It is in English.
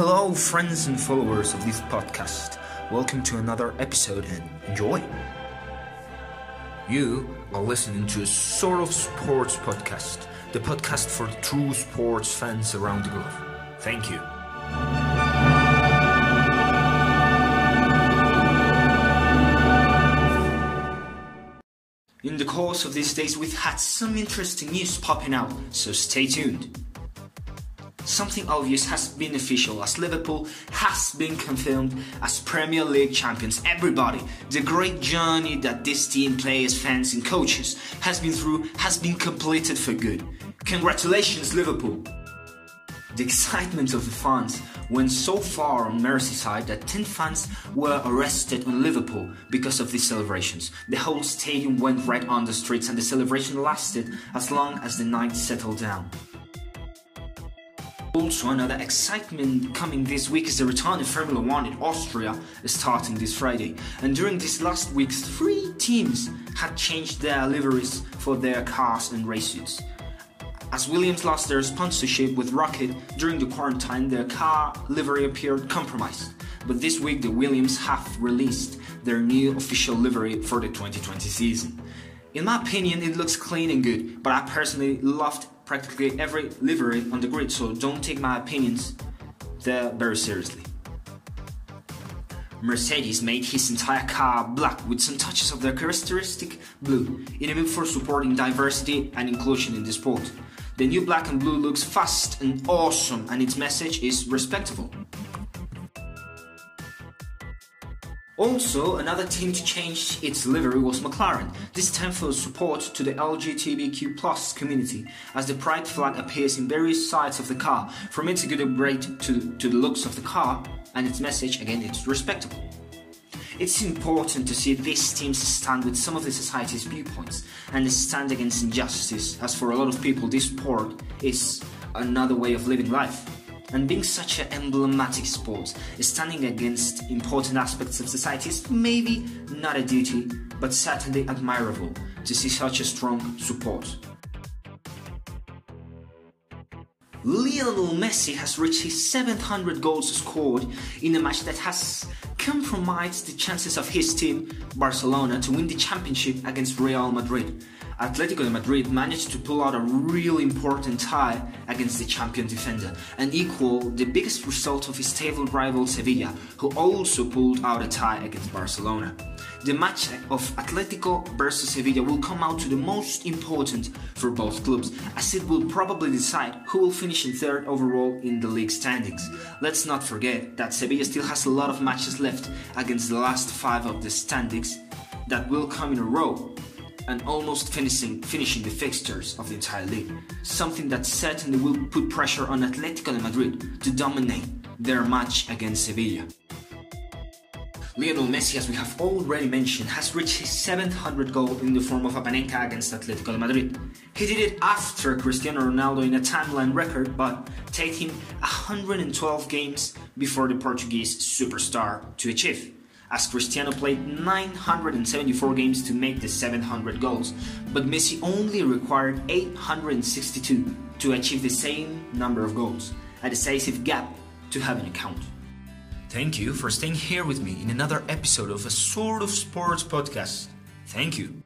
Hello, friends and followers of this podcast. Welcome to another episode and enjoy. You are listening to a sort of sports podcast, the podcast for true sports fans around the globe. Thank you. In the course of these days, we've had some interesting news popping out, so stay tuned. Something obvious has been official as Liverpool has been confirmed as Premier League champions. Everybody, the great journey that this team, players, fans, and coaches has been through has been completed for good. Congratulations, Liverpool! The excitement of the fans went so far on Merseyside that 10 fans were arrested on Liverpool because of these celebrations. The whole stadium went red on the streets and the celebration lasted as long as the night settled down. Also, another excitement coming this week is the return of Formula One in Austria, starting this Friday. And during this last week, three teams had changed their liveries for their cars and race suits. As Williams lost their sponsorship with ROKiT during the quarantine, their car livery appeared compromised. But this week, the Williams have released their new official livery for the 2020 season. In my opinion, it looks clean and good, but I personally loved practically every livery on the grid, so don't take my opinions there very seriously. Mercedes made his entire car black with some touches of their characteristic blue, in a move for supporting diversity and inclusion in the sport. The new black and blue looks fast and awesome, and its message is respectable. Also, another team to change its livery was McLaren, this time for support to the LGBTQ community, as the pride flag appears in various sides of the car. From it's good upgrade to, to the looks of the car, and its message, again, it's respectable. It's important to see these teams stand with some of the society's viewpoints and stand against injustice, as for a lot of people, this sport is another way of living life. And being such an emblematic sport, standing against important aspects of society is maybe not a duty, but certainly admirable to see such a strong support. Lionel Messi has reached his 700 goals scored in a match that has compromised the chances of his team, Barcelona, to win the championship against Real Madrid. Atletico de Madrid managed to pull out a really important tie against the champion defender and equal the biggest result of his table rival Sevilla, who also pulled out a tie against Barcelona. The match of Atletico versus Sevilla will come out to the most important for both clubs, as it will probably decide who will finish in third overall in the league standings. Let's not forget that Sevilla still has a lot of matches left against the last five of the standings that will come in a row and almost finishing, finishing the fixtures of the entire league. Something that certainly will put pressure on Atletico de Madrid to dominate their match against Sevilla. Lionel Messi, as we have already mentioned, has reached his 700th goal in the form of a Panenka against Atletico de Madrid. He did it after Cristiano Ronaldo in a timeline record, but him 112 games before the Portuguese superstar to achieve as Cristiano played 974 games to make the 700 goals, but Messi only required 862 to achieve the same number of goals, a decisive gap to have an account. Thank you for staying here with me in another episode of a sort of sports podcast. Thank you.